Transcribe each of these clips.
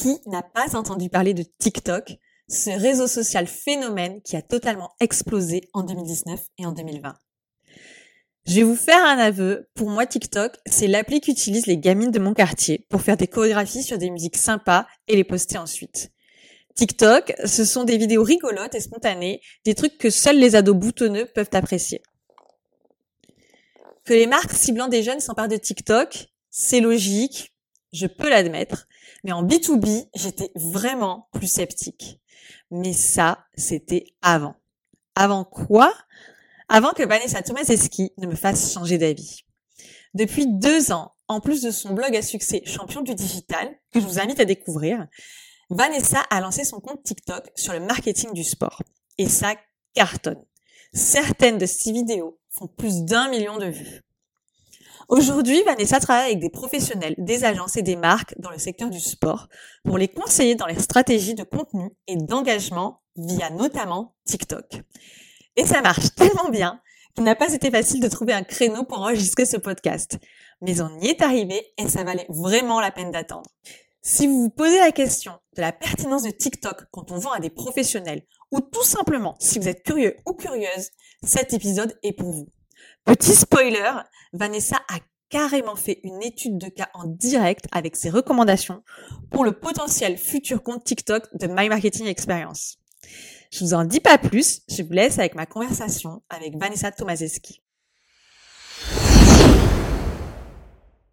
Qui n'a pas entendu parler de TikTok, ce réseau social phénomène qui a totalement explosé en 2019 et en 2020 Je vais vous faire un aveu. Pour moi, TikTok, c'est l'appli qu'utilisent les gamines de mon quartier pour faire des chorégraphies sur des musiques sympas et les poster ensuite. TikTok, ce sont des vidéos rigolotes et spontanées, des trucs que seuls les ados boutonneux peuvent apprécier. Que les marques ciblant des jeunes s'emparent de TikTok, c'est logique, je peux l'admettre, mais en B2B, j'étais vraiment plus sceptique. Mais ça, c'était avant. Avant quoi? Avant que Vanessa Tomaseski ne me fasse changer d'avis. Depuis deux ans, en plus de son blog à succès Champion du Digital, que je vous invite à découvrir, Vanessa a lancé son compte TikTok sur le marketing du sport. Et ça cartonne. Certaines de ses vidéos font plus d'un million de vues. Aujourd'hui, Vanessa travaille avec des professionnels, des agences et des marques dans le secteur du sport pour les conseiller dans leurs stratégies de contenu et d'engagement via notamment TikTok. Et ça marche tellement bien qu'il n'a pas été facile de trouver un créneau pour enregistrer ce podcast. Mais on y est arrivé et ça valait vraiment la peine d'attendre. Si vous vous posez la question de la pertinence de TikTok quand on vend à des professionnels ou tout simplement si vous êtes curieux ou curieuse, cet épisode est pour vous. Petit spoiler, Vanessa a carrément fait une étude de cas en direct avec ses recommandations pour le potentiel futur compte TikTok de My Marketing Experience. Je vous en dis pas plus, je vous laisse avec ma conversation avec Vanessa Tomaseski.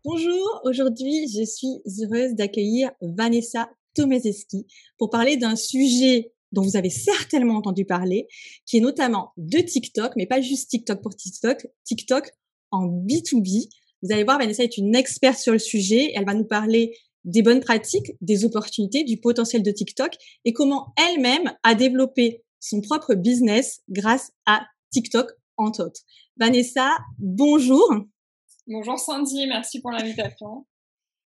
Bonjour, aujourd'hui je suis heureuse d'accueillir Vanessa Tomaseski pour parler d'un sujet dont vous avez certainement entendu parler, qui est notamment de TikTok, mais pas juste TikTok pour TikTok, TikTok en B2B. Vous allez voir, Vanessa est une experte sur le sujet. Elle va nous parler des bonnes pratiques, des opportunités, du potentiel de TikTok et comment elle-même a développé son propre business grâce à TikTok entre autres. Vanessa, bonjour. Bonjour Sandy, merci pour l'invitation.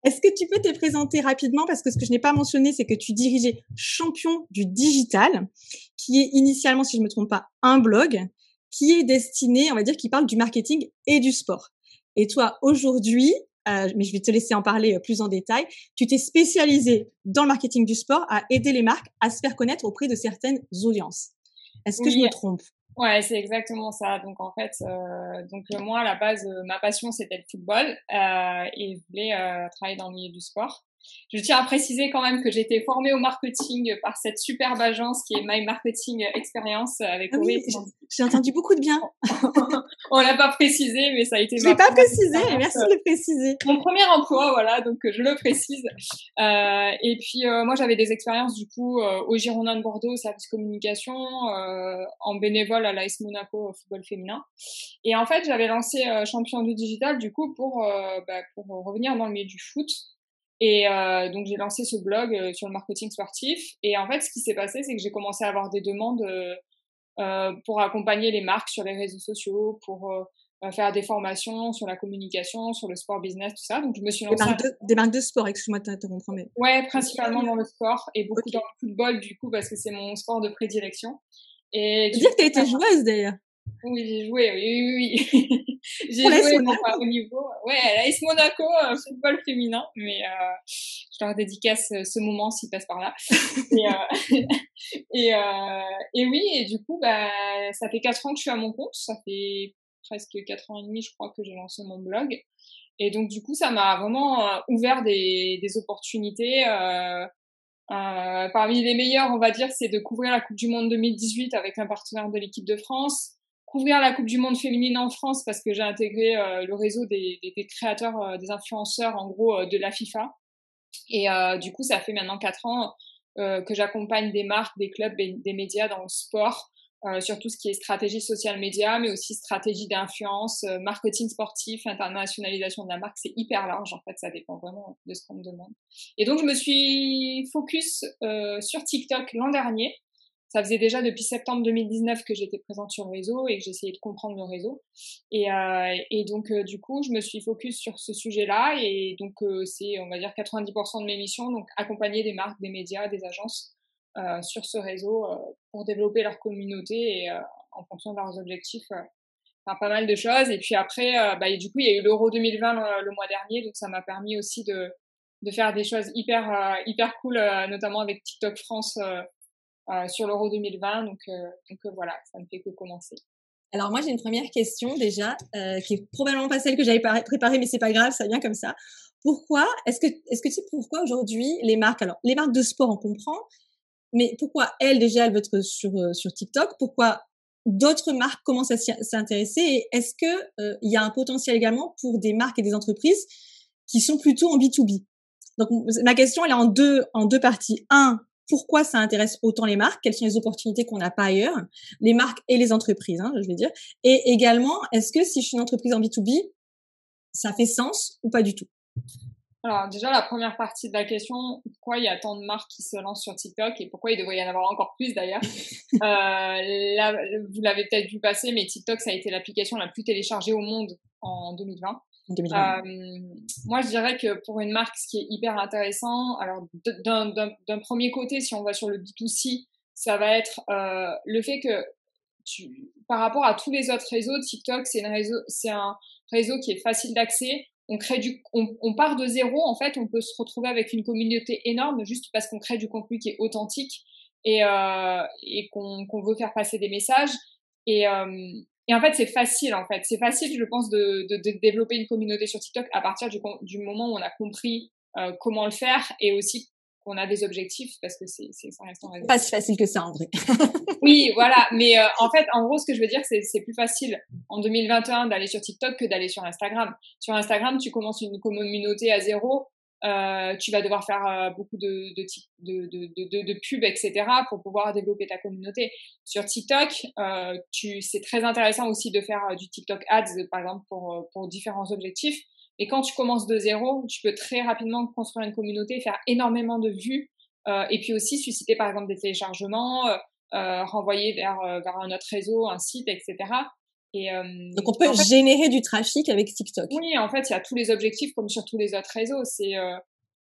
Est-ce que tu peux te présenter rapidement? Parce que ce que je n'ai pas mentionné, c'est que tu dirigeais Champion du digital, qui est initialement, si je me trompe pas, un blog qui est destiné, on va dire, qui parle du marketing et du sport. Et toi, aujourd'hui, euh, mais je vais te laisser en parler euh, plus en détail, tu t'es spécialisé dans le marketing du sport à aider les marques à se faire connaître auprès de certaines audiences. Est-ce que je me trompe? Ouais, c'est exactement ça. Donc en fait, euh, donc moi à la base, euh, ma passion c'était le football euh, et je voulais euh, travailler dans le milieu du sport. Je tiens à préciser quand même que j'ai été formée au marketing par cette superbe agence qui est My Marketing Experience avec ah oui, J'ai entendu beaucoup de bien. On l'a pas précisé, mais ça a été. Je l'ai pas précisé. Merci de le préciser. Mon premier emploi, voilà, donc je le précise. Euh, et puis euh, moi, j'avais des expériences du coup euh, au Girondin de Bordeaux, service communication, euh, en bénévole à l'AS Monaco au football féminin. Et en fait, j'avais lancé champion du digital du coup pour bah, pour revenir dans le milieu du foot. Et euh, donc j'ai lancé ce blog euh, sur le marketing sportif. Et en fait, ce qui s'est passé, c'est que j'ai commencé à avoir des demandes euh, euh pour accompagner les marques sur les réseaux sociaux, pour euh, faire des formations sur la communication, sur le sport business, tout ça. Donc je me suis lancée. Des marques de, des marques de sport, excuse-moi de t'interrompre. Mais... Ouais, principalement dans le sport et beaucoup dans le football du coup parce que c'est mon sport de prédilection. Et tu dire que tu as été joueuse d'ailleurs? Oui, j'ai joué, oui, oui, oui. j'ai joué au niveau, ouais, à l'AS Monaco, euh, football féminin, mais euh, je leur dédicace euh, ce moment s'ils passent par là. et, euh, et, euh, et, oui, et du coup, bah, ça fait quatre ans que je suis à mon compte, ça fait presque quatre ans et demi, je crois, que j'ai lancé mon blog. Et donc, du coup, ça m'a vraiment ouvert des, des opportunités. Euh, euh, parmi les meilleures, on va dire, c'est de couvrir la Coupe du Monde 2018 avec un partenaire de l'équipe de France, couvrir la Coupe du Monde féminine en France parce que j'ai intégré euh, le réseau des, créateurs, euh, des influenceurs, en gros, euh, de la FIFA. Et du coup, ça fait maintenant quatre ans que j'accompagne des marques, des clubs, des médias dans le sport, sur tout ce qui est stratégie social média, mais aussi stratégie d'influence, marketing sportif, internationalisation de la marque. C'est hyper large, en fait, ça dépend vraiment de ce qu'on me demande. Et donc, je me suis focus sur TikTok l'an dernier ça faisait déjà depuis septembre 2019 que j'étais présente sur le réseau et que j'essayais de comprendre le réseau. Et, euh, et donc, euh, du coup, je me suis focus sur ce sujet-là. Et donc, euh, c'est, on va dire, 90% de mes missions, donc accompagner des marques, des médias, des agences euh, sur ce réseau euh, pour développer leur communauté et en fonction de leurs objectifs. Enfin, pas mal de choses. Et puis après, bah, et du coup, il y a eu l'Euro 2020 le, le mois dernier, donc ça m'a permis aussi de de faire des choses hyper hyper cool, notamment avec TikTok France sur l'Euro 2020. Donc donc voilà, ça ne fait que commencer. Alors moi j'ai une première question déjà qui est probablement pas celle que j'avais préparée, mais c'est pas grave, ça vient comme ça. Pourquoi est-ce que est-ce que tu sais pourquoi aujourd'hui les marques alors les marques de sport on comprend, mais pourquoi elles déjà elles veulent être sur sur TikTok? Pourquoi d'autres marques commencent à s'y intéresser et est-ce que euh, il y a un potentiel également pour des marques et des entreprises qui sont plutôt en B2B Donc ma question elle est en deux en deux parties. Un, pourquoi ça intéresse autant les marques Quelles sont les opportunités qu'on n'a pas ailleurs Les marques et les entreprises, hein, je veux dire. Et également, est-ce que si je suis une entreprise en B2B, ça fait sens ou pas du tout? Alors déjà, la première partie de la question, pourquoi il y a tant de marques qui se lancent sur TikTok et pourquoi il devrait y en avoir encore plus d'ailleurs? Euh, Vous l'avez peut-être vu passer, mais TikTok, ça a été l'application la plus téléchargée au monde en 2020. Euh, moi, je dirais que pour une marque, ce qui est hyper intéressant, alors d'un premier côté, si on va sur le B2C, ça va être euh, le fait que tu, par rapport à tous les autres réseaux, TikTok, c'est un réseau qui est facile d'accès. On crée du, on, part de zéro en fait, on peut se retrouver avec une communauté énorme juste parce qu'on crée du contenu qui est authentique et, euh, et qu'on veut faire passer des messages. Et, euh, et en fait c'est facile en fait, c'est facile je pense de, de, de, développer une communauté sur TikTok à partir du, du moment où on a compris euh, comment le faire et aussi qu'on a des objectifs parce que c'est ça reste en Pas si facile que ça en vrai. oui, voilà. Mais euh, en fait, en gros, ce que je veux dire, c'est c'est plus facile en 2021 d'aller sur TikTok que d'aller sur Instagram. Sur Instagram, tu commences une communauté à zéro. Euh, tu vas devoir faire euh, beaucoup de, de, de, de, de, pubs, etc., pour pouvoir développer ta communauté. Sur TikTok, euh, c'est très intéressant aussi de faire du TikTok Ads, par exemple, pour, pour différents objectifs. Et quand tu commences de zéro, tu peux très rapidement construire une communauté, faire énormément de vues, euh, et puis aussi susciter par exemple des téléchargements, euh, euh renvoyer vers, euh, vers un autre réseau, un site, etc. Et, euh, Donc on peut générer du trafic avec TikTok. Oui, en fait, il y a tous les objectifs comme sur tous les autres réseaux. C'est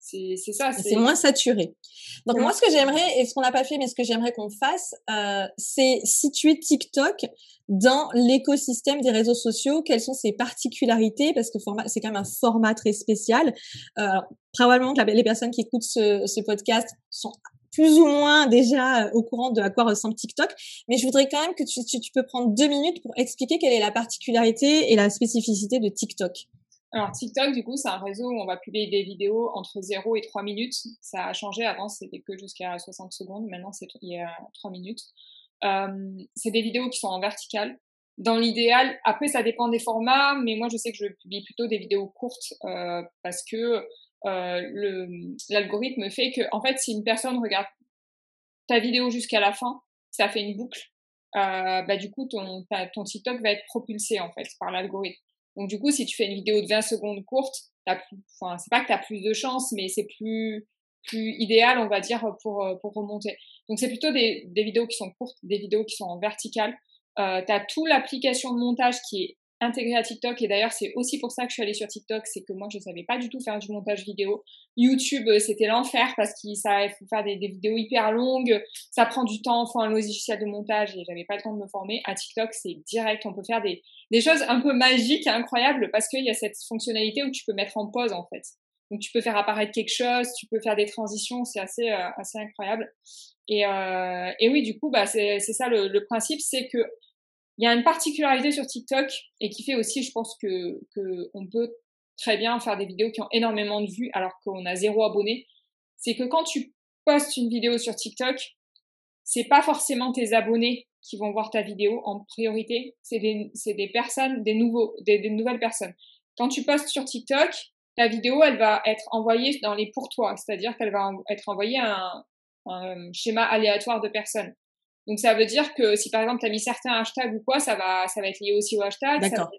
c'est ça. C'est moins saturé. Donc moi, ce que j'aimerais, et ce qu'on n'a pas fait, mais ce que j'aimerais qu'on fasse, euh, c'est situer TikTok dans l'écosystème des réseaux sociaux. Quelles sont ses particularités? Parce que c'est quand même un format très spécial. Euh, probablement que les personnes qui écoutent ce, ce podcast sont plus ou moins déjà au courant de à quoi ressemble TikTok, mais je voudrais quand même que tu, tu, tu peux prendre deux minutes pour expliquer quelle est la particularité et la spécificité de TikTok. Alors TikTok, du coup, c'est un réseau où on va publier des vidéos entre 0 et 3 minutes. Ça a changé. Avant, c'était que jusqu'à 60 secondes. Maintenant, c'est il y a 3 minutes. Euh, c'est des vidéos qui sont en verticale. Dans l'idéal, après, ça dépend des formats, mais moi, je sais que je publie plutôt des vidéos courtes euh, parce que euh, l'algorithme fait que, en fait, si une personne regarde ta vidéo jusqu'à la fin, ça fait une boucle. Euh, bah, du coup, ton, ton TikTok va être propulsé en fait par l'algorithme. Donc du coup, si tu fais une vidéo de 20 secondes courte, enfin, c'est pas que tu as plus de chance, mais c'est plus plus idéal, on va dire, pour pour remonter. Donc c'est plutôt des, des vidéos qui sont courtes, des vidéos qui sont en verticale. Euh, tu as toute l'application de montage qui est intégré à TikTok. Et d'ailleurs, c'est aussi pour ça que je suis allée sur TikTok, c'est que moi, je savais pas du tout faire du montage vidéo. YouTube, euh, c'était l'enfer parce qu'il faut faire des, vidéos hyper longues, ça prend du temps, faut un logiciel de montage et j'avais pas le temps de me former. À TikTok, c'est direct, on peut faire des, des choses un peu magiques et incroyables parce qu'il y a cette fonctionnalité où tu peux mettre en pause en fait. Donc tu peux faire apparaître quelque chose, tu peux faire des transitions, c'est assez euh, assez incroyable. Et, euh, et oui, du coup, bah c'est ça le principe, c'est que il y a une particularité sur TikTok et qui fait aussi, je pense que, que on peut très bien faire des vidéos qui ont énormément de vues alors qu'on a zéro abonné. C'est que quand tu postes une vidéo sur TikTok, c'est pas forcément tes abonnés qui vont voir ta vidéo en priorité, c'est des, des personnes, des nouveaux, des, des, nouvelles personnes. Quand tu postes sur TikTok, ta vidéo, elle va être envoyée dans les pour toi, c'est-à-dire qu'elle va être envoyée à un, un schéma aléatoire de personnes. Donc ça veut dire que si par exemple tu as mis certains hashtags ou quoi, ça va ça va être lié aussi au hashtag. D'accord.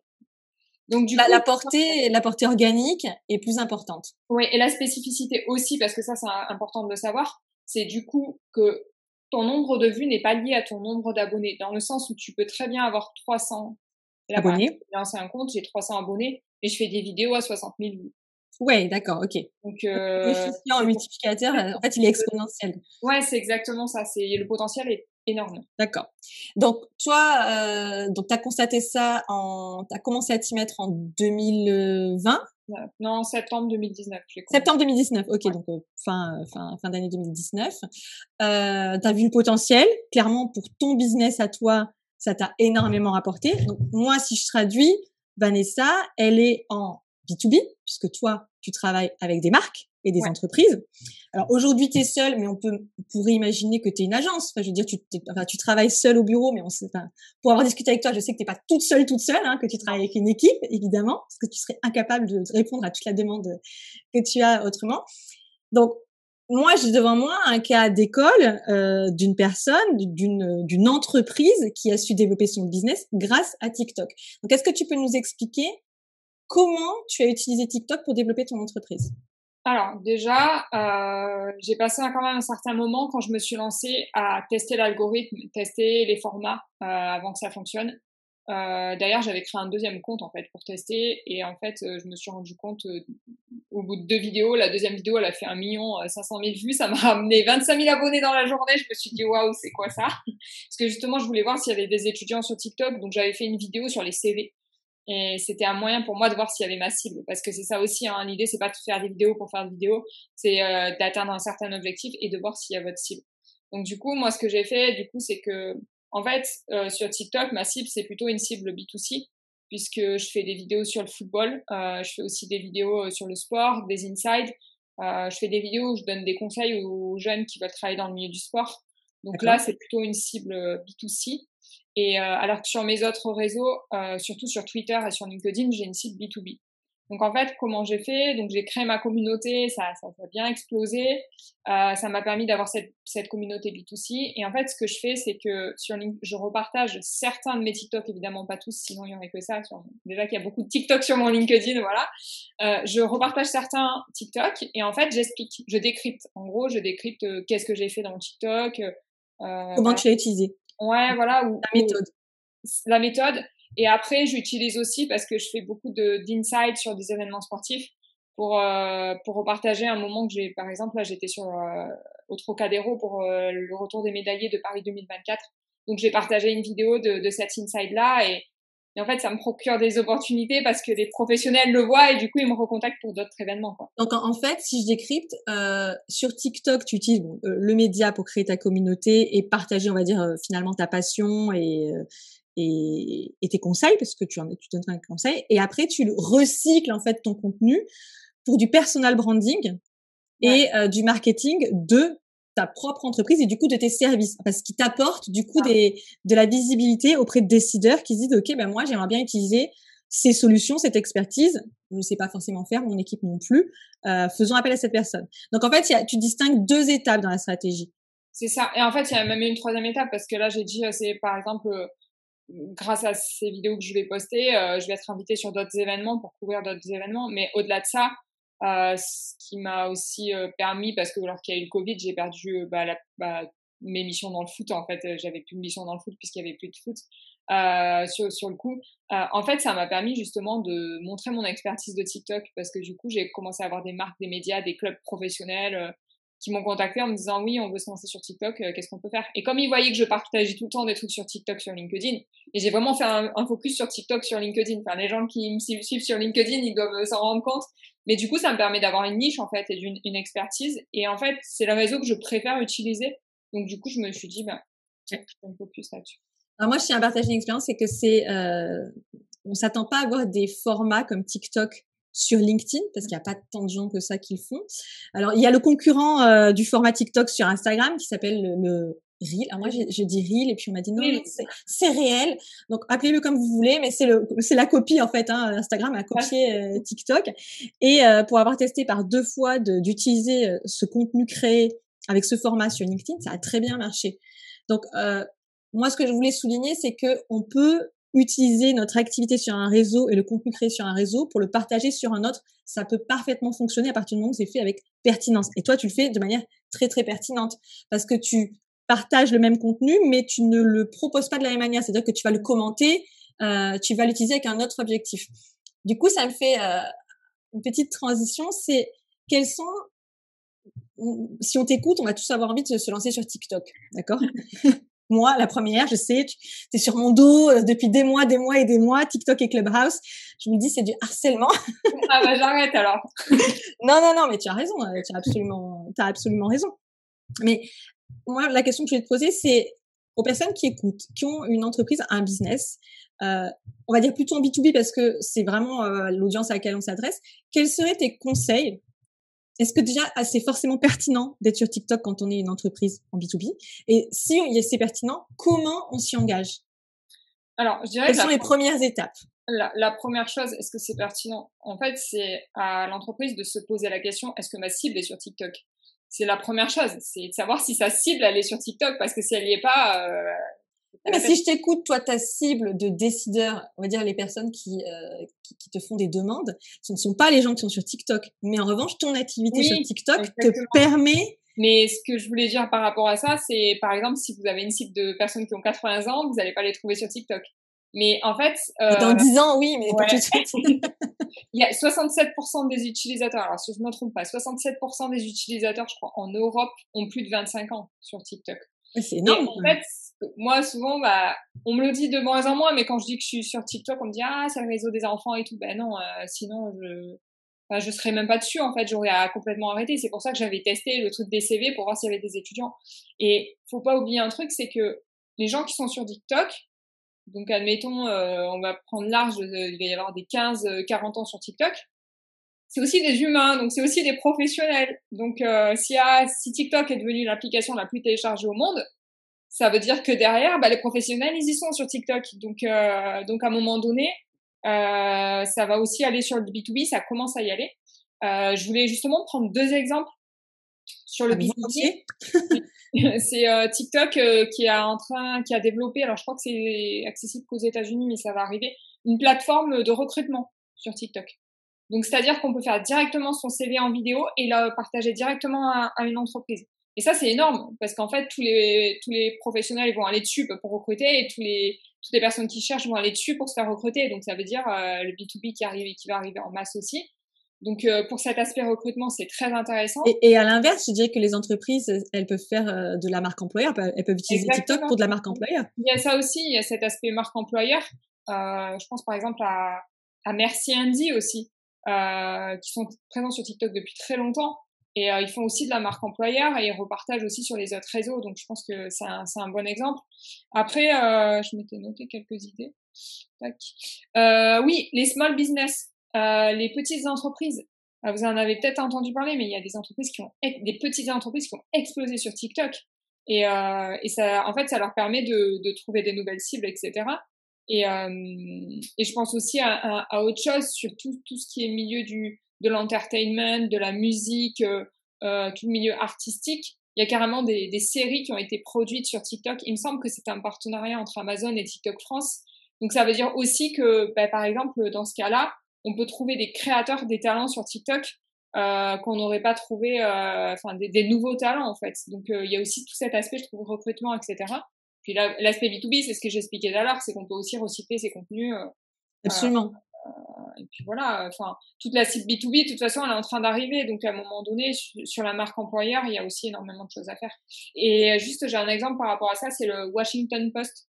Donc du la, coup, la portée la portée organique est plus importante. Oui, et la spécificité aussi parce que ça c'est important de le savoir, c'est du coup que ton nombre de vues n'est pas lié à ton nombre d'abonnés dans le sens où tu peux très bien avoir 300 abonnés. Lancer un compte, j'ai 300 abonnés et je fais des vidéos à 60 000 vues. Ouais, d'accord, ok. Donc, euh, le multiplicateur, en fait, il est exponentiel. Ouais, c'est exactement ça. C'est le potentiel est énorme. D'accord. Donc toi, euh, donc t'as constaté ça en, t'as commencé à t'y mettre en 2020. Non, septembre 2019. Septembre 2019, ok, donc euh, fin, fin, fin d'année 2019. Euh, tu as vu le potentiel, clairement, pour ton business à toi, ça t'a énormément rapporté. Donc, moi, si je traduis, Vanessa, elle est en B2B, puisque toi, tu travailles avec des marques et des entreprises. Alors aujourd'hui, tu es seule, mais on peut on pourrait imaginer que tu es une agence. Enfin, je veux dire, tu, enfin, tu travailles seule au bureau, mais on sait, enfin, pour avoir discuté avec toi, je sais que tu pas toute seule, toute seule, hein, que tu travailles avec une équipe, évidemment, parce que tu serais incapable de répondre à toute la demande que tu as autrement. Donc, moi, j'ai devant moi un cas d'école euh, d'une personne, d'une d'une entreprise qui a su développer son business grâce à TikTok. Donc, est-ce que tu peux nous expliquer comment tu as utilisé TikTok pour développer ton entreprise? Alors déjà, euh, j'ai passé quand même un certain moment quand je me suis lancée à tester l'algorithme, tester les formats euh, avant que ça fonctionne. Euh, D'ailleurs, j'avais créé un deuxième compte en fait pour tester et en fait, euh, je me suis rendu compte euh, au bout de deux vidéos, la deuxième vidéo, elle a fait un million 500 000 vues, ça m'a ramené 25 000 abonnés dans la journée. Je me suis dit waouh, c'est quoi ça? Parce que justement, je voulais voir s'il y avait des étudiants sur TikTok, donc j'avais fait une vidéo sur les CV. Et c'était un moyen pour moi de voir s'il y avait ma cible. Parce que c'est ça aussi, hein, l'idée, c'est pas de faire des vidéos pour faire des vidéos, c'est euh, d'atteindre un certain objectif et de voir s'il y a votre cible. Donc du coup, moi, ce que j'ai fait, du coup, c'est que, en fait, euh, sur TikTok, ma cible, c'est plutôt une cible B2C, puisque je fais des vidéos sur le football, euh, je fais aussi des vidéos sur le sport, des insides, je fais des vidéos où je donne des conseils aux jeunes qui veulent travailler dans le milieu du sport. Donc là, c'est plutôt une cible B2C. Et euh, alors que sur mes autres réseaux, euh, surtout sur Twitter et sur LinkedIn, j'ai une site B2B. Donc en fait, comment j'ai fait? Donc j'ai créé ma communauté, ça, ça, a bien explosé. Euh, ça m'a permis d'avoir cette, cette communauté B2C. Et en fait, ce que je fais, c'est que sur LinkedIn, je repartage certains de mes TikTok, évidemment pas tous, sinon il y aurait que ça. Sur, déjà qu'il y a beaucoup de TikTok sur mon LinkedIn, voilà. Euh, je repartage certains TikTok et en fait, j'explique, je décrypte. En gros, je décrypte euh, qu'est-ce que j'ai fait dans mon TikTok. Comment tu l'as utilisé? Ouais, voilà. Ou, la méthode. la méthode. Et après, j'utilise aussi parce que je fais beaucoup de d'insights sur des événements sportifs pour euh, pour repartager un moment que j'ai, par exemple, là, j'étais sur euh, au Trocadéro pour euh, le retour des médaillés de Paris 2024. Donc, j'ai partagé une vidéo de, de cet insight là et et en fait, ça me procure des opportunités parce que les professionnels le voient et du coup, ils me recontactent pour d'autres événements. Quoi. Donc, en, fait, si je décrypte, euh, sur TikTok, tu utilises euh, le média pour créer ta communauté et partager, on va dire, euh, finalement ta passion et, euh, et, et, tes conseils parce que tu en tu donnes un conseil. Et après, tu recycles en fait ton contenu pour du personal branding et du marketing de ta propre entreprise et du coup de tes services. Parce qu'ils t'apportent du coup ah. des, de la visibilité auprès de décideurs qui se disent ok ben moi j'aimerais bien utiliser ces solutions cette expertise. Je ne sais pas forcément faire mon équipe non plus. Euh, faisons appel à cette personne. Donc en fait y a, tu distingues deux étapes dans la stratégie. C'est ça. Et en fait il y a même une troisième étape parce que là j'ai dit euh, c'est par exemple euh, grâce à ces vidéos que je vais poster euh, je vais être invitée sur d'autres événements pour couvrir d'autres événements. Mais au-delà de ça euh, ce qui m'a aussi euh, permis, parce que alors qu'il y a eu le Covid, j'ai perdu euh, bah, la, bah, mes missions dans le foot. En fait, j'avais plus de missions dans le foot puisqu'il y avait plus de foot euh, sur, sur le coup. Euh, en fait, ça m'a permis justement de montrer mon expertise de TikTok parce que du coup, j'ai commencé à avoir des marques, des médias, des clubs professionnels qui m'ont contacté en me disant oui, on veut se lancer sur TikTok, euh, qu'est-ce qu'on peut faire? Et comme ils voyaient que je partageais tout le temps des trucs sur TikTok, sur LinkedIn, et j'ai vraiment fait un, focus sur TikTok, sur LinkedIn. Enfin, les gens qui me suivent sur LinkedIn, ils doivent s'en rendre compte. Mais du coup, ça me permet d'avoir une niche en fait et d'une une expertise. Et en fait, c'est le réseau que je préfère utiliser. Donc du coup, je me suis dit, bah, je me focus là-dessus. Alors moi, je tiens à partager une expérience, c'est que c'est, euh, on s'attend pas à avoir des formats comme TikTok sur LinkedIn parce qu'il n'y a pas tant de gens que ça qui le font. Alors il y a le concurrent euh, du format TikTok sur Instagram qui s'appelle le, Reel. Alors moi je, dis Reel et puis on m'a dit non, c'est réel. Donc appelez-le comme vous voulez, mais c'est le c'est la copie en fait. Hein. Instagram a copié euh, TikTok et euh, pour avoir testé par deux fois d'utiliser ce contenu créé avec ce format sur LinkedIn, ça a très bien marché. Donc moi ce que je voulais souligner c'est que on peut utiliser notre activité sur un réseau et le contenu créé sur un réseau pour le partager sur un autre, ça peut parfaitement fonctionner à partir du moment où c'est fait avec pertinence. Et toi, tu le fais de manière très très pertinente parce que tu partages le même contenu, mais tu ne le proposes pas de la même manière. C'est-à-dire que tu vas le commenter, euh, tu vas l'utiliser avec un autre objectif. Du coup, ça me fait euh, une petite transition. C'est quels sont si on t'écoute, on va tous avoir envie de se lancer sur TikTok, d'accord? moi, la première, je sais, tu es sur mon dos euh, depuis des mois, des mois et des mois, TikTok et Clubhouse. Je me dis, c'est du harcèlement. ah bah j'arrête alors. non, non, non, mais tu as raison, euh, tu as absolument, as absolument raison. Mais moi, la question que je vais te poser, c'est aux personnes qui écoutent, qui ont une entreprise, un business, euh, on va dire plutôt en B2B parce que c'est vraiment euh, l'audience à laquelle on s'adresse, quels seraient tes conseils Est-ce que déjà ah, c'est forcément pertinent d'être sur TikTok quand on est une entreprise en B2B Et si c'est pertinent, comment on s'y engage? Alors, je dirais quelles sont les premières étapes? La, première chose, est-ce que c'est pertinent? En fait, c'est à l'entreprise de se poser la question est-ce que ma cible est sur TikTok? C'est la première chose, c'est de savoir si sa cible elle est sur TikTok parce que si elle n'y est pas. Euh, mais si je t'écoute, toi, ta cible de décideur, on va dire les personnes qui, euh, qui, te font des demandes, ce ne sont pas les gens qui sont sur TikTok. Mais en revanche, ton activité sur TikTok te permet mais ce que je voulais dire par rapport à ça, c'est par exemple si vous avez une cible de personnes qui ont 80 ans, vous n'allez pas les trouver sur TikTok. Mais en fait, euh, dans 10 ans, oui, mais pas tout de suite. il y a 67% des utilisateurs. Alors, si je ne me trompe pas, 67% des utilisateurs, je crois, en Europe, ont plus de 25 ans sur TikTok. C'est énorme. en fait, moi, souvent, bah, on me le dit de moins en moins, mais quand je dis que je suis sur TikTok, on me dit ah, c'est le réseau des enfants et tout. Ben non, euh, sinon je, enfin, je serais même pas dessus. En fait, j'aurais complètement arrêté. C'est pour ça que j'avais testé le truc des CV pour voir s'il y avait des étudiants. Et faut pas oublier un truc, c'est que les gens qui sont sur TikTok, donc, admettons, euh, on va prendre large, euh, il va y avoir des 15, 40 euh, ans sur TikTok. C'est aussi des humains, donc c'est aussi des professionnels. Donc, si, si TikTok est devenu l'application la plus téléchargée au monde, ça veut dire que derrière, bah, les professionnels, ils y sont sur TikTok. Donc, donc à un moment donné, ça va aussi aller sur le B2B, ça commence à y aller. je voulais justement prendre deux exemples sur le B2B. c'est euh, TikTok euh, qui a en train, qui a développé, alors je crois que c'est accessible qu'aux États-Unis, mais ça va arriver, une plateforme de recrutement sur TikTok. Donc c'est-à-dire qu'on peut faire directement son CV en vidéo et le partager directement à, une entreprise. Et ça c'est énorme parce qu'en fait tous les tous les professionnels vont aller dessus pour recruter et tous les toutes les personnes qui cherchent vont aller dessus pour se faire recruter. Donc ça veut dire euh, le B2B qui arrive et qui va arriver en masse aussi. Donc euh, pour cet aspect recrutement, c'est très intéressant. Et, à l'inverse, je dirais que les entreprises, elles peuvent faire euh, de la marque employeur, elles peuvent utiliser TikTok pour de la marque employeur. Il y a ça aussi, il y a cet aspect marque employeur. Euh, je pense par exemple à, à Merci Andy aussi, qui sont présents sur TikTok depuis très longtemps. Et ils font aussi de la marque employeur et ils repartagent aussi sur les autres réseaux. Donc je pense que c'est un, un, bon exemple. Après, je m'étais noté quelques idées. oui, les small business. Euh, les petites entreprises, euh, vous en avez peut-être entendu parler, mais il y a des entreprises qui ont des petites entreprises qui ont explosé sur TikTok. Et, euh, et ça, en fait, ça leur permet de, de trouver des nouvelles cibles, etc. Et, euh, et je pense aussi à, à, à, autre chose sur tout, tout ce qui est milieu du, de l'entertainment, de la musique, euh, euh, tout le milieu artistique. Il y a carrément des, des, séries qui ont été produites sur TikTok. Il me semble que c'est un partenariat entre Amazon et TikTok France. Donc ça veut dire aussi que, bah, par exemple, dans ce cas-là, on peut trouver des créateurs, des talents sur TikTok euh, qu'on n'aurait pas trouvé, euh, enfin des, nouveaux talents en fait. Donc euh, il y a aussi tout cet aspect, je trouve, recrutement, etc. Puis l'aspect B2B, c'est ce que j'expliquais tout c'est qu'on peut aussi recycler ses contenus. Absolument. Et puis voilà, enfin toute la cible B2B, de toute façon, elle est en train d'arriver. Donc à un moment donné, sur la marque employeur, il y a aussi énormément de choses à faire. Et juste, j'ai un exemple par rapport à ça, c'est le Washington Post.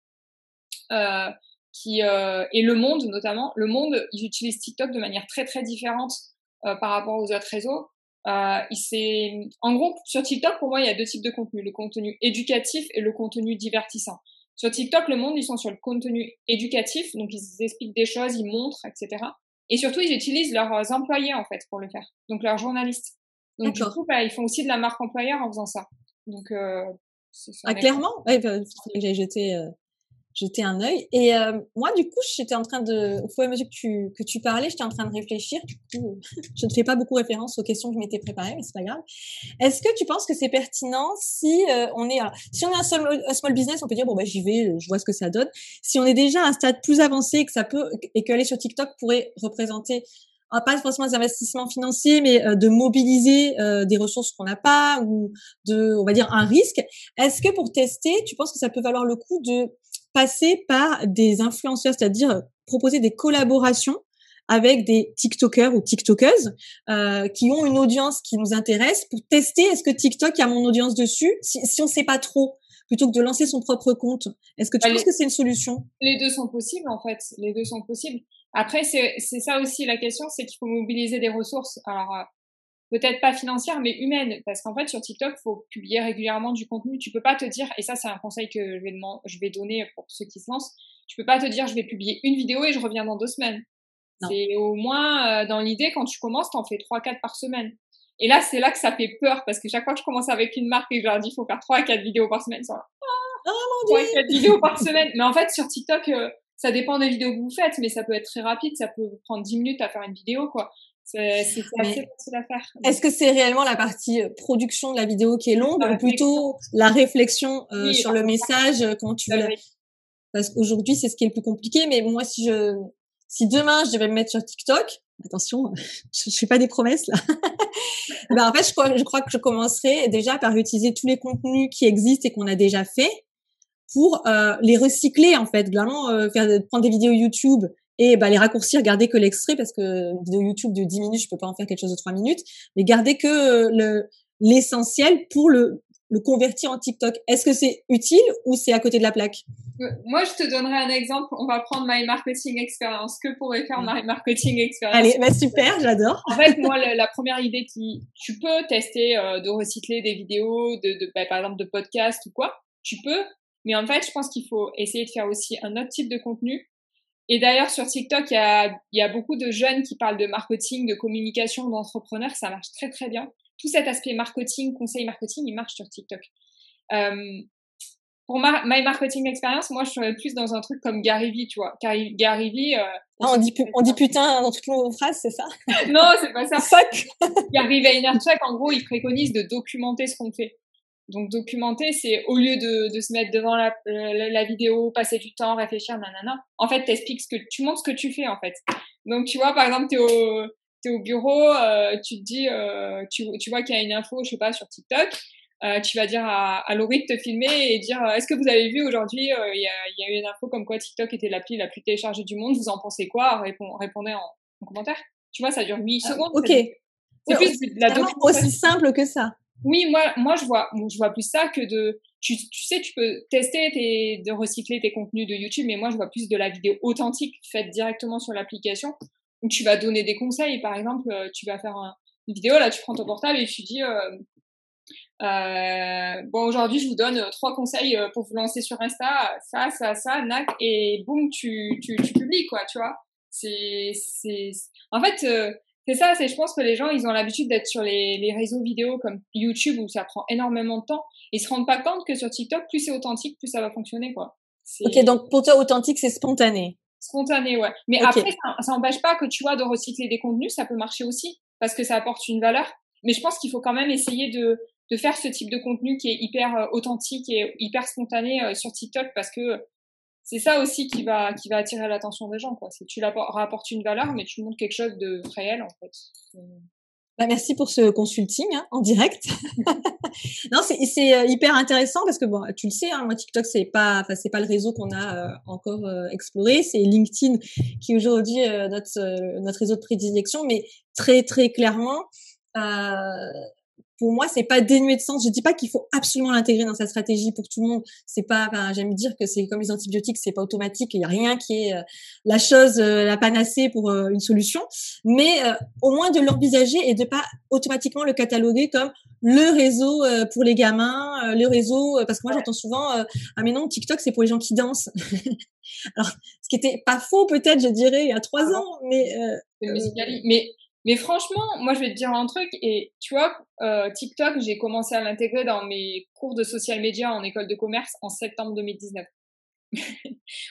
Euh, qui euh, et Le Monde notamment. Le Monde, ils utilisent TikTok de manière très très différente euh, par rapport aux autres réseaux. Euh, il en gros, sur TikTok, pour moi, il y a deux types de contenu le contenu éducatif et le contenu divertissant. Sur TikTok, Le Monde, ils sont sur le contenu éducatif, donc ils expliquent des choses, ils montrent, etc. Et surtout, ils utilisent leurs employés en fait pour le faire, donc leurs journalistes. Donc du coup, bah, ils font aussi de la marque employeur en faisant ça. Donc euh, ah, clairement, ouais, bah, j'ai jeté euh, jeter un œil. Et euh, moi, du coup, j'étais en train de, au fur et à mesure que tu, que tu parlais, j'étais en train de réfléchir. Je ne fais pas beaucoup référence aux questions que je m'étais préparées, mais c'est pas grave. Est-ce que tu penses que c'est pertinent si euh, on est, si on est un, small business, on peut dire bon bah j'y vais, je vois ce que ça donne. Si on est déjà à un stade plus avancé, que ça peut et qu'aller sur TikTok pourrait représenter ah, pas forcément des investissements financiers, mais euh, de mobiliser des ressources qu'on n'a pas ou de, on va dire, un risque. Est-ce que pour tester, tu penses que ça peut valoir le coup de passer par des influenceurs, c'est-à-dire proposer des collaborations avec des TikTokers ou TikTokeuses euh, qui ont une audience qui nous intéresse pour tester est-ce que TikTok a mon audience dessus? Si, si on sait pas trop plutôt que de lancer son propre compte Est-ce que tu bah, penses que c'est une solution? Les deux sont possibles en fait. Les deux sont possibles. Après, c'est ça aussi la question, c'est qu'il faut mobiliser des ressources. Alors euh, peut-être pas financières, mais humaines, parce qu'en fait sur TikTok, il faut publier régulièrement du contenu. Tu peux pas te dire, et ça c'est un conseil que je vais, je vais donner pour ceux qui se lancent, tu peux pas te dire je vais publier une vidéo et je reviens dans deux semaines. C'est au moins euh, dans l'idée quand tu commences, t'en fais trois quatre par semaine. Et là, c'est là que ça fait peur parce que chaque fois que je commence avec une marque et que je leur dis, faut faire 3 à 4 vidéos par semaine, ça oh, mon 3 à 4 vidéos par semaine. Mais en fait, sur TikTok, euh, ça dépend des vidéos que vous faites, mais ça peut être très rapide. Ça peut vous prendre 10 minutes à faire une vidéo, quoi. C'est assez facile à faire. Est-ce que c'est réellement la partie euh, production de la vidéo qui est longue ou plutôt la réflexion euh, sur le message quand tu veux Parce qu'aujourd'hui, c'est ce qui est le plus compliqué. Mais moi, si je, si demain je devais me mettre sur TikTok, attention, je, ne fais pas des promesses là. ben, en fait, je crois, je crois que je commencerai déjà par utiliser tous les contenus qui existent et qu'on a déjà fait pour euh, les recycler en fait, vraiment euh, faire prendre des vidéos YouTube et bah, les raccourcir, garder que l'extrait parce que une vidéo YouTube de 10 minutes, je peux pas en faire quelque chose de 3 minutes, mais garder que euh, le l'essentiel pour le le convertir en TikTok. Est-ce que c'est utile ou c'est à côté de la plaque? Euh, Moi, je te donnerai un exemple. On va prendre My Marketing Experience. Que pourrait faire My Marketing Experience? Allez, bah super, j'adore. En fait, moi, la, première idée qui, tu peux tester euh, de recycler des vidéos, de, de bah, par exemple de podcasts ou quoi. Tu peux, mais en fait, je pense qu'il faut essayer de faire aussi un autre type de contenu. Et d'ailleurs, sur TikTok, il y a, il y a beaucoup de jeunes qui parlent de marketing, de communication, d'entrepreneurs. Ça marche très très bien tout cet aspect marketing, conseil marketing, il marche sur TikTok. Euh, pour ma, My Marketing Experience, moi, je serais plus dans un truc comme Gary Vee, tu vois. Gary, Gary Vee. Euh, on, dit, on dit putain dans toutes nos phrases, c'est ça? Non, c'est pas ça. Fuck Gary Vaynerchuk, en gros, il préconise de documenter ce qu'on fait. Donc, documenter, c'est au lieu de, de se mettre devant la, la, la, vidéo, passer du temps, réfléchir, nanana. En fait, t'expliques ce que tu montres ce que tu fais, en fait. Donc, tu vois, par exemple, t'es au, tu es au bureau, euh, tu te dis, euh, tu, tu vois qu'il y a une info, je sais pas, sur TikTok, euh, tu vas dire à, à Laurie de te filmer et dire, est-ce que vous avez vu aujourd'hui, il y, a, y a eu une info comme quoi TikTok était l'appli la plus téléchargée du monde, vous en pensez quoi? Répondez en, commentaire. Tu vois, ça dure 8 ah, secondes. Ok. C'est plus la aussi simple que ça. Oui, moi, moi, je vois, je vois plus ça que de, tu, tu sais, tu peux tester tes, de recycler tes contenus de YouTube, mais moi, je vois plus de la vidéo authentique faite directement sur l'application tu vas donner des conseils. Par exemple, euh, tu vas faire une vidéo, là, tu prends ton portable et tu dis, euh, euh, bon, aujourd'hui, je vous donne trois conseils pour vous lancer sur Insta, ça, ça, ça, nac, et boum, tu, tu, tu publies, quoi, tu vois. C'est, c'est, en fait, c'est ça, c'est, je pense que les gens, ils ont l'habitude d'être sur les, les réseaux vidéo comme YouTube où ça prend énormément de temps. Ils se rendent pas compte que sur TikTok, plus c'est authentique, plus ça va fonctionner, quoi. Ok, donc pour toi, authentique, c'est spontané. Spontané, ouais. Mais après, ça n'empêche pas que tu vois de recycler des contenus, ça peut marcher aussi parce que ça apporte une valeur. Mais je pense qu'il faut quand même essayer de, de faire ce type de contenu qui est hyper euh, authentique et hyper spontané euh, sur TikTok parce que c'est ça aussi qui va qui va attirer l'attention des gens quoi. C'est tu rapportes une valeur mais tu montres quelque chose de réel en fait. Bah, merci pour ce consulting hein, en direct. non, c'est euh, hyper intéressant parce que bon, tu le sais, hein, moi TikTok c'est pas, enfin c'est pas le réseau qu'on a euh, encore euh, exploré, c'est LinkedIn qui aujourd'hui notre notre réseau de prédilection, mais très très clairement, pour moi, c'est pas dénué de sens. Je dis pas qu'il faut absolument l'intégrer dans sa stratégie pour tout le monde. C'est pas, j'aime dire que c'est comme les antibiotiques, c'est pas automatique. Il y a rien qui est euh, la chose, euh, la panacée pour euh, une solution. Mais au moins de l'envisager et de pas automatiquement le cataloguer comme le réseau pour les gamins, le réseau parce que moi j'entends souvent ah mais non TikTok c'est pour les gens qui dansent. Alors ce qui était pas faux peut-être je dirais il y a trois ah ans, mais mais mais franchement, moi, je vais te dire un truc. Et tu vois, euh, TikTok, j'ai commencé à l'intégrer dans mes cours de social media en école de commerce en septembre 2019.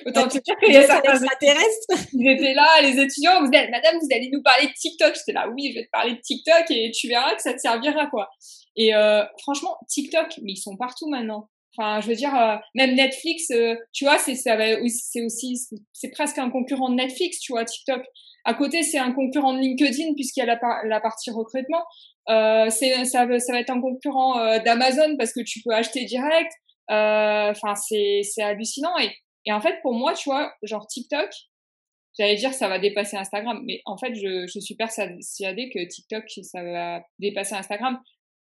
Autant te dire qu'il y a certains extraterrestres? Ils étaient là, les étudiants, vous êtes, madame, vous allez nous parler de TikTok. J'étais là, oui, je vais te parler de TikTok et tu verras que ça te servira, quoi. Et euh, franchement, TikTok, mais ils sont partout maintenant. Enfin, je veux dire, euh, même Netflix, euh, tu vois, c'est c'est aussi, c'est presque un concurrent de Netflix, tu vois, TikTok. À côté, c'est un concurrent de LinkedIn puisqu'il y a la, partie recrutement. Euh, c'est ça, ça va être un concurrent euh, d'Amazon parce que tu peux acheter direct. Enfin, c'est c'est hallucinant et et en fait pour moi, tu vois, genre TikTok, j'allais dire ça va dépasser Instagram, mais en fait je je suis persuadée que TikTok ça va dépasser Instagram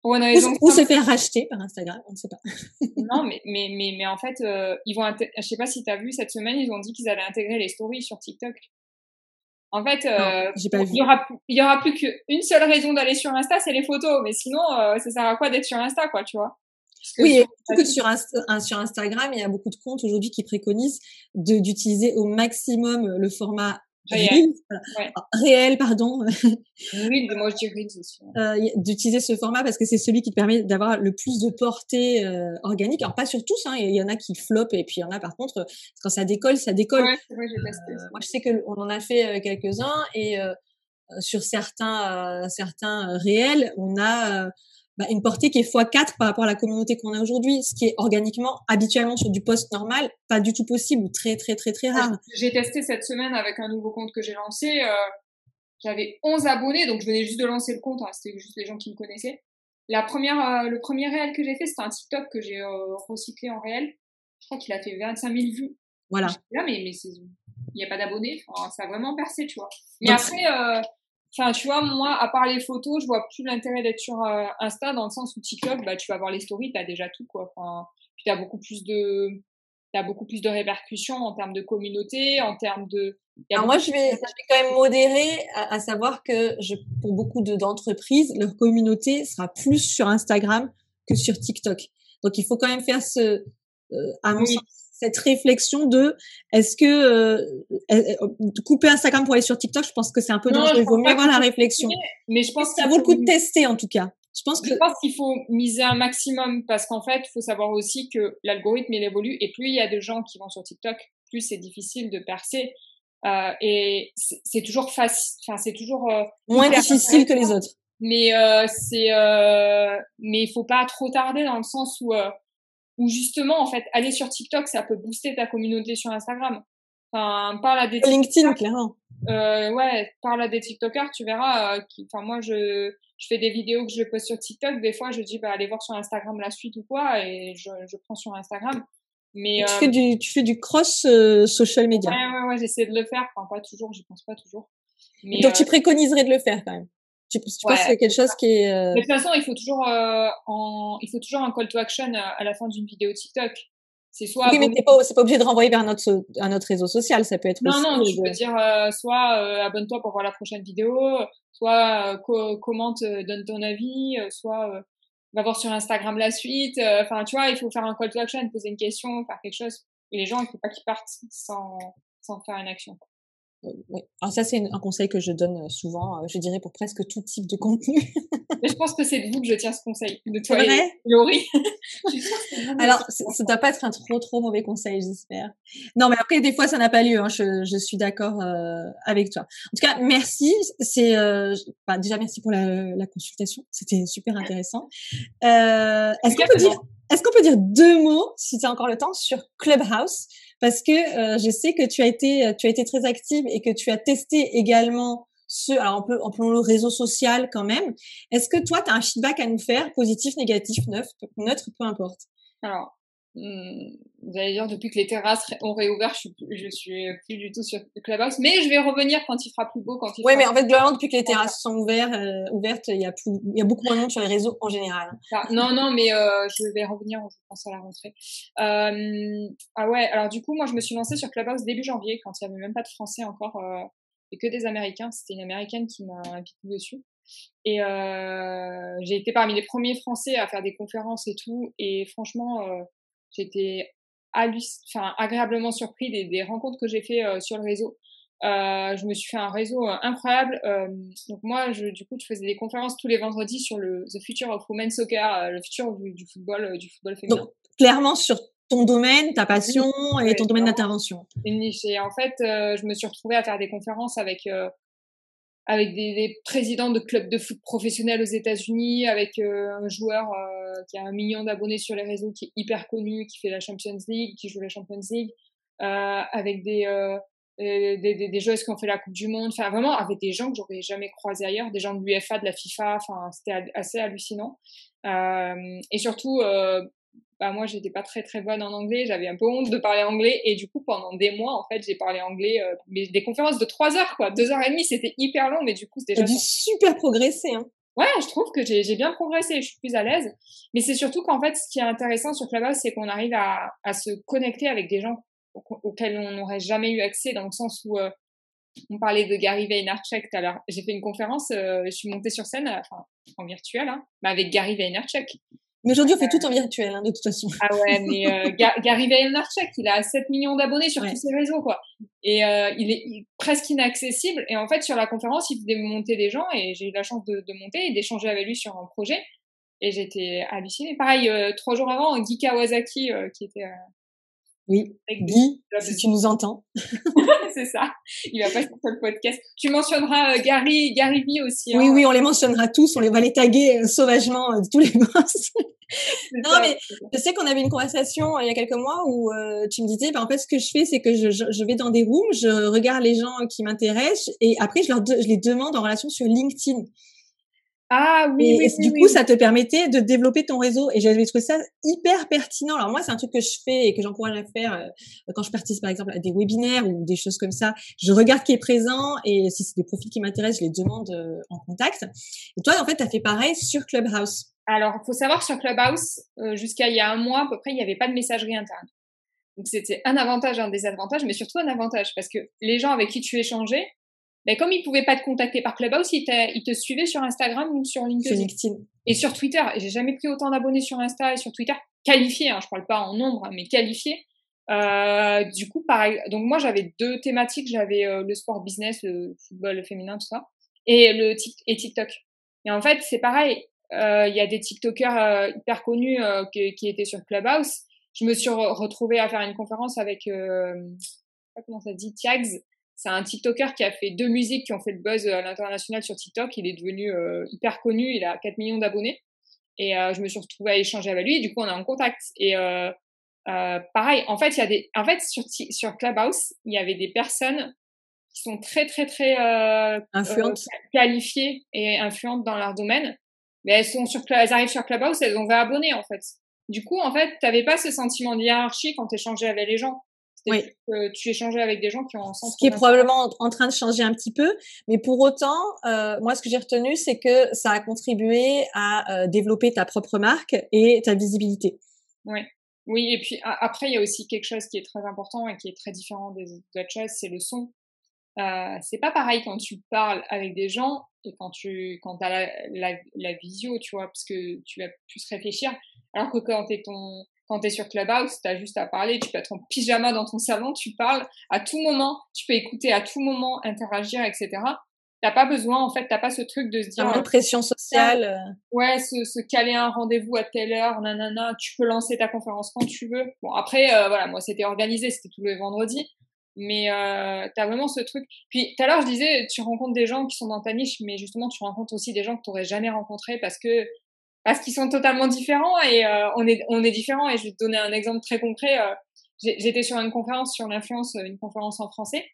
Raison ou, se faire racheter par Instagram, on ne sait pas. non, mais, mais, mais, mais en fait, euh, ils vont, je sais pas si tu as vu cette semaine, ils ont dit qu'ils allaient intégrer les stories sur TikTok. En fait, euh, il y aura, il y aura plus qu'une seule raison d'aller sur Insta, c'est les photos. Mais sinon, euh, ça sert à quoi d'être sur Insta, quoi, tu vois? Oui, sur, sur, Instagram, il y a beaucoup de comptes aujourd'hui qui préconisent d'utiliser au maximum le format réel, réel pardon. Oui, moi je dis aussi. Euh, d'utiliser ce format parce que c'est celui qui te permet d'avoir le plus de portée euh, organique. Alors pas sur tous, hein, il y en a qui flopent et puis il y en a par contre quand ça décolle, ça décolle. Ouais, euh, moi je sais que on en a fait quelques-uns et sur certains certains réels, on a bah, une portée qui est x4 par rapport à la communauté qu'on a aujourd'hui, ce qui est organiquement, habituellement sur du post normal, pas du tout possible ou très très très très rare. J'ai testé cette semaine avec un nouveau compte que j'ai lancé. Euh, J'avais 11 abonnés, donc je venais juste de lancer le compte, hein, c'était juste les gens qui me connaissaient. La première, euh, le premier réel que j'ai fait, c'était un TikTok que j'ai euh, recyclé en réel. Je crois qu'il a fait 25 000 vues. Voilà. Là, mais, mais il n'y a pas d'abonnés. Enfin, ça a vraiment percé, tu vois. Mais après, euh, Enfin, tu vois, moi, à part les photos, je vois plus l'intérêt d'être sur euh, Insta dans le sens où TikTok, bah, tu vas voir les stories, t'as déjà tout, quoi. Enfin, puis t'as beaucoup plus de, t'as beaucoup plus de répercussions en termes de communauté, en termes de. Alors moi, je vais, je vais quand même modérer, à, savoir que je, pour beaucoup d'entreprises, leur communauté sera plus sur Instagram que sur TikTok. Donc, il faut quand même faire ce, euh, à mon sens, cette réflexion de est-ce que euh, euh, couper Instagram pour aller sur TikTok, je pense que c'est un peu dangereux. Il vaut mieux avoir la réflexion. Mais je pense que ça vaut le coup de tester en tout cas. Je pense que je pense qu'il faut miser un maximum parce qu'en fait, il faut savoir aussi que l'algorithme il évolue et plus il y a de gens qui vont sur TikTok, plus c'est difficile de percer. Euh, et c'est toujours facile, enfin c'est toujours euh, moins difficile que les autres. Mais euh, c'est, mais il faut pas trop tarder dans le sens où ou justement, en fait, aller sur TikTok, ça peut booster ta communauté sur Instagram. Enfin, parle à des LinkedIn, clairement. Euh, ouais, parle à des TikTokers, tu verras. Euh, enfin, moi, je, je fais des vidéos que je poste sur TikTok. Des fois, je dis, bah, allez voir sur Instagram la suite ou quoi, et je, je prends sur Instagram. Mais tu, fais euh, du, tu fais du cross euh, social media. Ouais, ouais, ouais, j'essaie de le faire. Enfin, pas toujours, je pense pas toujours. Mais, Donc, tu préconiserais de le faire quand même. Tu, tu penses que c'est quelque chose qui est. Euh... de toute façon, il faut toujours euh, en... il faut toujours un call to action euh, à la fin d'une vidéo TikTok. C'est soit. Oui, mais c'est pas, pas obligé de renvoyer vers notre un autre réseau social. Ça peut être. Non, aussi non, tu peux dire euh, soit euh, abonne-toi pour voir la prochaine vidéo, soit commente, donne ton avis, soit va voir sur Instagram la suite. Enfin, tu vois, il faut faire un call to action, poser une question, faire quelque chose. Et les gens, il faut pas qu'ils partent sans sans faire une action. Oui. Alors ça, c'est un conseil que je donne euh, souvent, euh, je dirais pour presque tout type de contenu. Je pense que c'est de vous que je tiens ce conseil, de toi et Laurie. Alors, ça ne doit pas être un trop trop mauvais conseil, j'espère. Non, mais après, des fois, ça n'a pas lieu. Hein. Je, je, suis d'accord euh, avec toi. En tout cas, merci. C'est euh, bah, déjà merci pour la, la consultation. C'était super intéressant. Euh, est-ce qu'on peut dire est-ce qu'on peut dire deux mots, si tu as encore le temps, sur Clubhouse? Parce que euh, je sais que tu as été, tu as été très active et que tu as testé également ce, alors on peut, on le réseau social quand même. Est-ce que toi, tu as un feedback à nous faire, positif, négatif, neuf, neutre, peu importe? Alors, vous allez dire depuis que les terrasses ont réouvert, je suis, je suis plus du tout sur Clubhouse, mais je vais revenir quand il fera plus beau, quand il. Oui, mais en fait, globalement, depuis que les terrasses sont ouvertes, euh, ouvertes, il y a plus, il y a beaucoup moins de monde sur les réseaux en général. Ah, non, non, mais euh, je vais revenir, je pense à la rentrée. Euh, ah ouais, alors du coup, moi, je me suis lancée sur Clubhouse début janvier, quand il y avait même pas de Français encore, et que des Américains. C'était une Américaine qui m'a invité dessus. Et j'ai été parmi les premiers Français à faire des conférences et tout. Et franchement, J'étais enfin, agréablement surpris des, des rencontres que j'ai fait euh, sur le réseau. Euh, je me suis fait un réseau euh, incroyable. Euh, donc moi, je, du coup, je faisais des conférences tous les vendredis sur le The Future of Women's Soccer, le futur du, du football, du football féminin. Donc clairement sur ton domaine, ta passion et ton domaine d'intervention. Et en fait, je me suis retrouvée à faire des conférences avec avec des, des, présidents de clubs de foot professionnels aux États-Unis, avec euh, un joueur euh, qui a un million d'abonnés sur les réseaux, qui est hyper connu, qui fait la Champions League, qui joue la Champions League, euh, avec des, euh, des, des, des, joueuses qui ont fait la Coupe du Monde, enfin vraiment avec des gens que j'aurais jamais croisés ailleurs, des gens de l'UFA, de la FIFA, enfin c'était assez hallucinant. et surtout, bah moi j'étais pas très très bonne en anglais, j'avais un peu honte de parler anglais et du coup pendant des mois en fait j'ai parlé anglais, euh, mais des conférences de trois heures quoi, deux heures et demie c'était hyper long mais du coup c'était déjà. dû super progresser hein. Ouais, je trouve que j'ai bien progressé, je suis plus à l'aise. Mais c'est surtout qu'en fait, ce qui est intéressant sur Clubhouse, c'est qu'on arrive à, à, se connecter avec des gens auxquels on n'aurait jamais eu accès, dans le sens où euh, on parlait de Gary Vaynerchuk tout à l'heure. J'ai fait une conférence, euh, je suis montée sur scène, enfin, en virtuel, hein, mais avec Gary Vaynerchuk. Mais aujourd'hui, on fait tout en virtuel, hein, de toute façon. Ah ouais, mais euh, Gary Vaynerchuk, il a 7 millions d'abonnés sur tous ses réseaux, quoi. Et euh, il est presque inaccessible. Et en fait, sur la conférence, il faisait monter des gens et j'ai eu la chance de, de monter et d'échanger avec lui sur un projet. Et j'étais hallucinée. Pareil, euh, trois jours avant, Guy Kawasaki, euh, qui était oui, Guy, si tu nous entends. c'est ça. Il va passer sur le podcast. Tu mentionneras euh, Gary, Gary V aussi. Oui, hein. oui, on les mentionnera tous. On les va les taguer euh, sauvagement euh, tous les mois. Non, mais je sais qu'on avait une conversation il y a quelques mois où tu me disais, bah, en fait, ce que je fais, c'est que je, je, vais dans des rooms, je regarde les gens qui m'intéressent et après, je, leur je les demande en relation sur LinkedIn. Ah oui, et, du coup, ça te permettait de développer ton réseau. Et j'avais trouvé ça hyper pertinent. Alors moi, c'est un truc que je fais et que j'encourage à faire euh, quand je participe par exemple à des webinaires ou des choses comme ça. Je regarde qui est présent et si c'est des profils qui m'intéressent, je les demande euh, en contact. Et toi, en fait, tu as fait pareil sur Clubhouse. Alors, faut savoir sur Clubhouse, euh, jusqu'à il y a un mois à peu près, il n'y avait pas de messagerie interne. Donc c'était un avantage, un désavantage, mais surtout un avantage parce que les gens avec qui tu échangeais, mais comme ils pouvaient pas te contacter par Clubhouse, ils, ils te suivaient sur Instagram ou sur LinkedIn? Et sur Twitter. J'ai jamais pris autant d'abonnés sur Insta et sur Twitter. Qualifiés, hein, je parle pas en nombre, mais qualifiés. Euh, du coup, pareil. Donc moi, j'avais deux thématiques. J'avais euh, le sport business, le football le féminin, tout ça, et le et TikTok. Et en fait, c'est pareil. Euh, il y a des TikTokers euh, hyper connus euh, qui, qui, étaient sur Clubhouse. Je me suis retrouvée à faire une conférence avec, euh, comment ça dit, Tiags, c'est un TikToker qui a fait deux musiques qui ont fait le buzz à l'international sur TikTok. Il est devenu euh, hyper connu. Il a 4 millions d'abonnés. Et euh, je me suis retrouvée à échanger avec lui. Et du coup, on est en contact. Et euh, euh pareil, en fait, il y a des, en fait, sur, sur Clubhouse, il y avait des personnes qui sont très, très, très influentes, qualifiées et influentes dans leur domaine. Mais elles sont sur, elles arrivent sur Clubhouse, elles ont 20 abonnés en fait. Du coup, en fait, tu n'avais pas ce sentiment de hiérarchie quand tu échangeais avec les gens. Oui. Que tu échangeais avec des gens qui ont un sens. Ce qui est probablement en train de changer un petit peu, mais pour autant, euh, moi, ce que j'ai retenu, c'est que ça a contribué à euh, développer ta propre marque et ta visibilité. Oui. Oui, et puis après, il y a aussi quelque chose qui est très important et qui est très différent des autres choses, c'est le son. Euh, c'est pas pareil quand tu parles avec des gens et quand tu quand as la, la, la visio, tu vois, parce que tu vas plus réfléchir. Alors que quand t'es ton quand tu es sur Clubhouse, tu as juste à parler, tu peux être en pyjama dans ton salon, tu parles à tout moment, tu peux écouter à tout moment, interagir, etc. T'as pas besoin, en fait, t'as pas ce truc de se dire. Une pression sociale. Euh. Ouais, se, se caler un rendez-vous à telle heure, nanana, tu peux lancer ta conférence quand tu veux. Bon, après, euh, voilà, moi, c'était organisé, c'était tous les vendredis. Mais euh, tu as vraiment ce truc. Puis tout à l'heure, je disais, tu rencontres des gens qui sont dans ta niche, mais justement, tu rencontres aussi des gens que tu n'aurais jamais rencontrés parce que parce qu'ils sont totalement différents et euh, on est on est différents et je vais te donner un exemple très concret euh, j'étais sur une conférence sur l'influence une conférence en français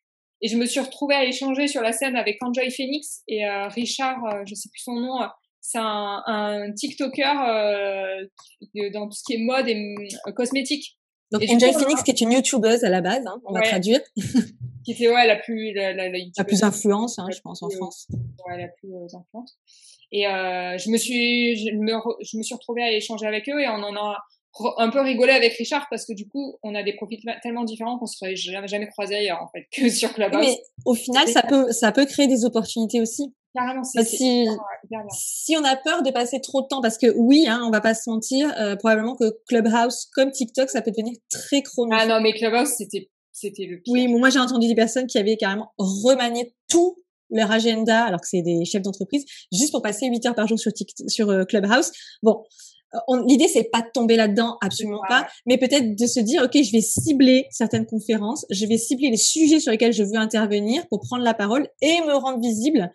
et je me suis retrouvée à échanger sur la scène avec Enjoy Phoenix et euh, Richard je sais plus son nom c'est un, un TikToker dans tout ce qui est mode et cosmétique donc Enjoy Phoenix qui est une youtubeuse à la base hein, on va traduire. Qui était ouais la plus la, la, la, plus influence hein, je pense en France. ouais la plus influente. Et euh, je me suis, je me, je me suis retrouvée à échanger avec eux et on en a un peu rigolé avec Richard parce que du coup, on a des profils tellement différents qu'on se serait jamais, jamais croisés ailleurs en fait que sur Clubhouse. Mais au final, ça peut, ça peut créer des opportunités aussi. Carrément, c'est si, si on a peur de passer trop de temps, parce que oui, hein, on va pas se mentir, euh, probablement que Clubhouse, comme TikTok, ça peut devenir très chronophage. Ah non, mais Clubhouse, c'était, c'était le pire. Oui, moi j'ai entendu des personnes qui avaient carrément remanié tout leur agenda, alors que c'est des chefs d'entreprise, juste pour passer 8 heures par jour sur, sur euh, Clubhouse. Bon, L'idée, c'est pas de tomber là-dedans, absolument pas, mais peut-être de se dire, ok, je vais cibler certaines conférences, je vais cibler les sujets sur lesquels je veux intervenir pour prendre la parole et me rendre visible.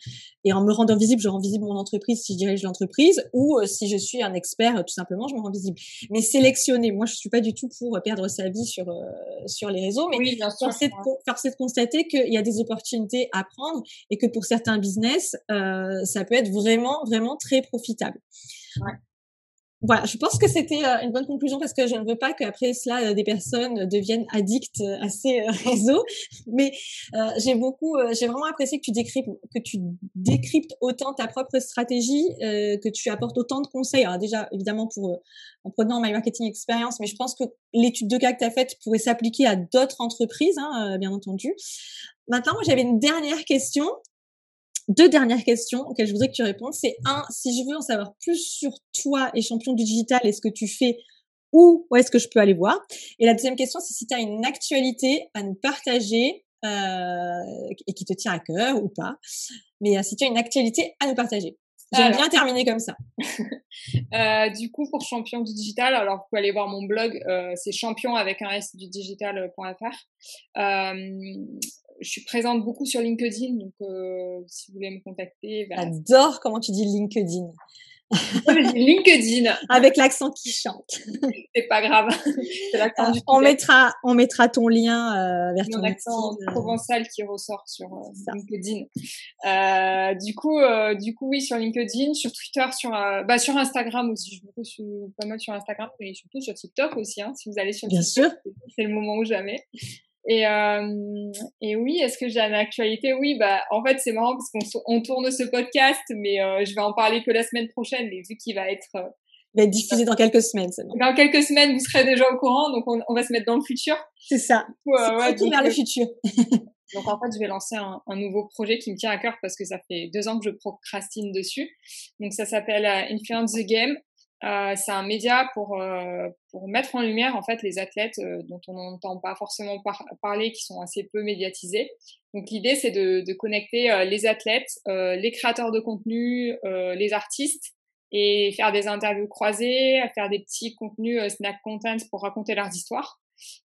Et en me rendant visible, je rends visible mon entreprise si je dirige l'entreprise, ou euh, si je suis un expert, tout simplement, je me rends visible. Mais sélectionner, moi, je suis pas du tout pour perdre sa vie sur euh, sur les réseaux, mais oui, forcer, de, de constater qu'il y a des opportunités à prendre et que pour certains business, euh, ça peut être vraiment vraiment très profitable. Ouais. Voilà, je pense que c'était euh, une bonne conclusion parce que je ne veux pas qu'après cela euh, des personnes deviennent addictes à ces réseaux. Mais j'ai beaucoup, j'ai vraiment apprécié que tu décryptes, que tu décryptes autant ta propre stratégie, que tu apportes autant de conseils. Alors déjà, évidemment pour en prenant My Marketing Experience, mais je pense que l'étude de cas que tu as faite pourrait s'appliquer à d'autres entreprises, hein, bien entendu. Maintenant, moi j'avais une dernière question deux dernières questions auxquelles je voudrais que tu répondes. C'est un, si je veux en savoir plus sur toi et champion du digital et ce que tu fais, où, où est-ce que je peux aller voir? Et la deuxième question, c'est si tu as une actualité à nous partager euh, et qui te tient à cœur ou pas. Mais euh, si tu as une actualité à nous partager. J'aime bien terminer comme ça. euh, du coup, pour champion du digital, alors vous pouvez aller voir mon blog, euh, c'est champion avec un s du digital.fr. Euh, je suis présente beaucoup sur LinkedIn, donc euh, si vous voulez me contacter. Bah, J'adore comment tu dis LinkedIn. LinkedIn. Avec l'accent qui chante. C'est pas grave. Euh, on mettra, on mettra ton lien euh, vers Mon ton accent LinkedIn, euh. provençal qui ressort sur euh, LinkedIn. Du coup, du coup, oui, sur LinkedIn, sur Twitter, sur, bah, sur Instagram aussi. Je me suis pas mal sur Instagram, mais surtout sur TikTok aussi. Hein, si vous allez sur Bien TikTok, sûr. c'est le moment où jamais. Et, euh, et oui, est-ce que j'ai une actualité? Oui, bah en fait c'est marrant parce qu'on on tourne ce podcast, mais euh, je vais en parler que la semaine prochaine, mais vu qu'il va être euh, Il va être diffusé dans quelques semaines, dans quelques semaines, vous serez déjà au courant, donc on, on va se mettre dans le futur. C'est ça. Euh, ouais, retour donc, vers le euh, futur. donc en fait, je vais lancer un, un nouveau projet qui me tient à cœur parce que ça fait deux ans que je procrastine dessus. Donc ça s'appelle Influence the Game. Euh, c'est un média pour euh, pour mettre en lumière en fait les athlètes euh, dont on n'entend pas forcément par- parler, qui sont assez peu médiatisés. Donc l'idée c'est de, de connecter euh, les athlètes, euh, les créateurs de contenu, les artistes et faire des interviews croisées, faire des petits contenus snack content pour raconter leurs histoires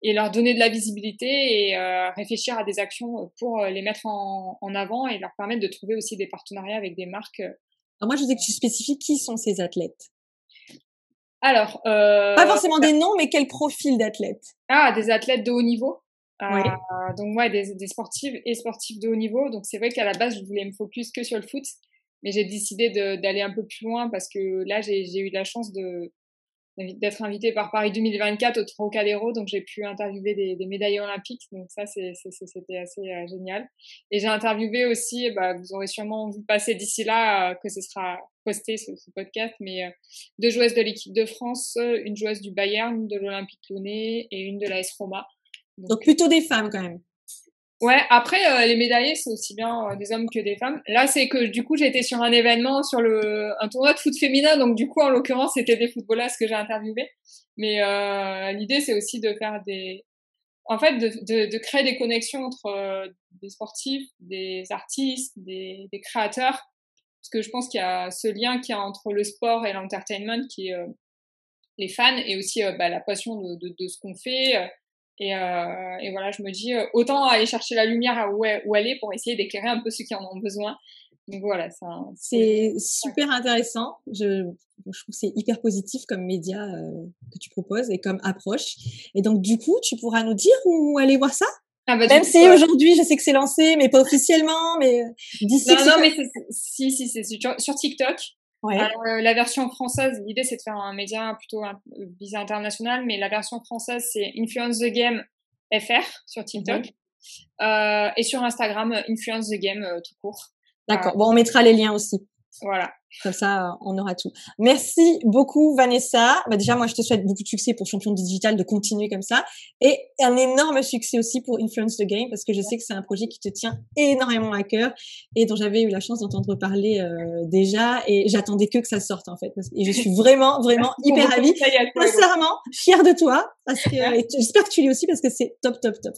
et leur donner de la visibilité et réfléchir à des actions pour les mettre en, en avant et leur permettre de trouver aussi des partenariats avec des marques. Alors moi, je voudrais que tu spécifies qui sont ces athlètes? Alors, euh, Pas forcément des noms, mais quel profil d'athlète? Ah, des athlètes de haut niveau. Euh, Oui. donc ouais, des, des sportifs et sportifs de haut niveau. Donc c'est vrai qu'à la base, je voulais me focus que sur le foot, mais j'ai décidé d'aller un peu plus loin parce que là, j'ai j'ai eu la chance de d'être invitée par Paris 2024 au Trocadéro, donc j'ai pu interviewer des, des olympiques, donc ça c'était assez euh, génial. Et j'ai interviewé aussi, bah, vous aurez sûrement vu passer d'ici là euh, que ce sera posté ce, ce podcast, mais euh, deux joueuses de l'équipe de France, une joueuse du Bayern, de l'Olympique Lyonnais et une de l'AS Roma. Donc plutôt des femmes quand même. Ouais, après euh, les médaillés c'est aussi bien euh, des hommes que des femmes. Là c'est que du coup j'étais sur un événement sur le un tournoi de foot féminin donc du coup en l'occurrence c'était des footballeuses que j'ai interviewées. Mais euh, l'idée c'est aussi de faire des en fait de, de, de créer des connexions entre euh, des sportifs, des artistes, des, des créateurs parce que je pense qu'il y a ce lien qu'il y a entre le sport et l'entertainment qui est euh, les fans et aussi bah, la passion de, de, de ce qu'on fait. Et, euh, et voilà, je me dis, euh, autant aller chercher la lumière à où, elle- où elle est pour essayer d'éclairer un peu ceux qui en ont besoin. Donc voilà, c'est super intéressant. Je, je trouve que c'est hyper positif comme média euh, que tu proposes et comme approche. Et donc, du coup, tu pourras nous dire où aller voir ça? Ah bah, Même si aujourd'hui, je sais que c'est lancé, mais pas officiellement, mais d'ici... Non, non, mais si, si, c'est sur, sur TikTok. Ouais. Euh, la version française, l'idée c'est de faire un média plutôt visé international, mais la version française c'est Influence the Game FR sur TikTok. Euh, et sur Instagram, Influence the Game euh, tout court. D'accord. Bon, on mettra les liens aussi. Voilà. Comme ça, on aura tout. Merci beaucoup, Vanessa. Bah, déjà, moi, je te souhaite beaucoup de succès pour Champion Digital, de continuer comme ça. Et un énorme succès aussi pour Influence the Game, parce que je sais que c'est un projet qui te tient énormément à cœur et dont j'avais eu la chance d'entendre parler euh, déjà. Et j'attendais que que ça sorte, en fait. Et je suis vraiment, vraiment hyper ravie. Sincèrement, fière de toi. Parce que, j'espère que tu l'es aussi parce que c'est top, top, top.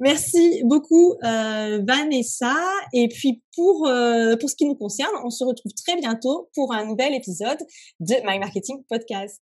Merci beaucoup, euh, Vanessa. Et puis, pour, euh, pour ce qui nous concerne, on se retrouve très pour un nouvel épisode de My Marketing Podcast.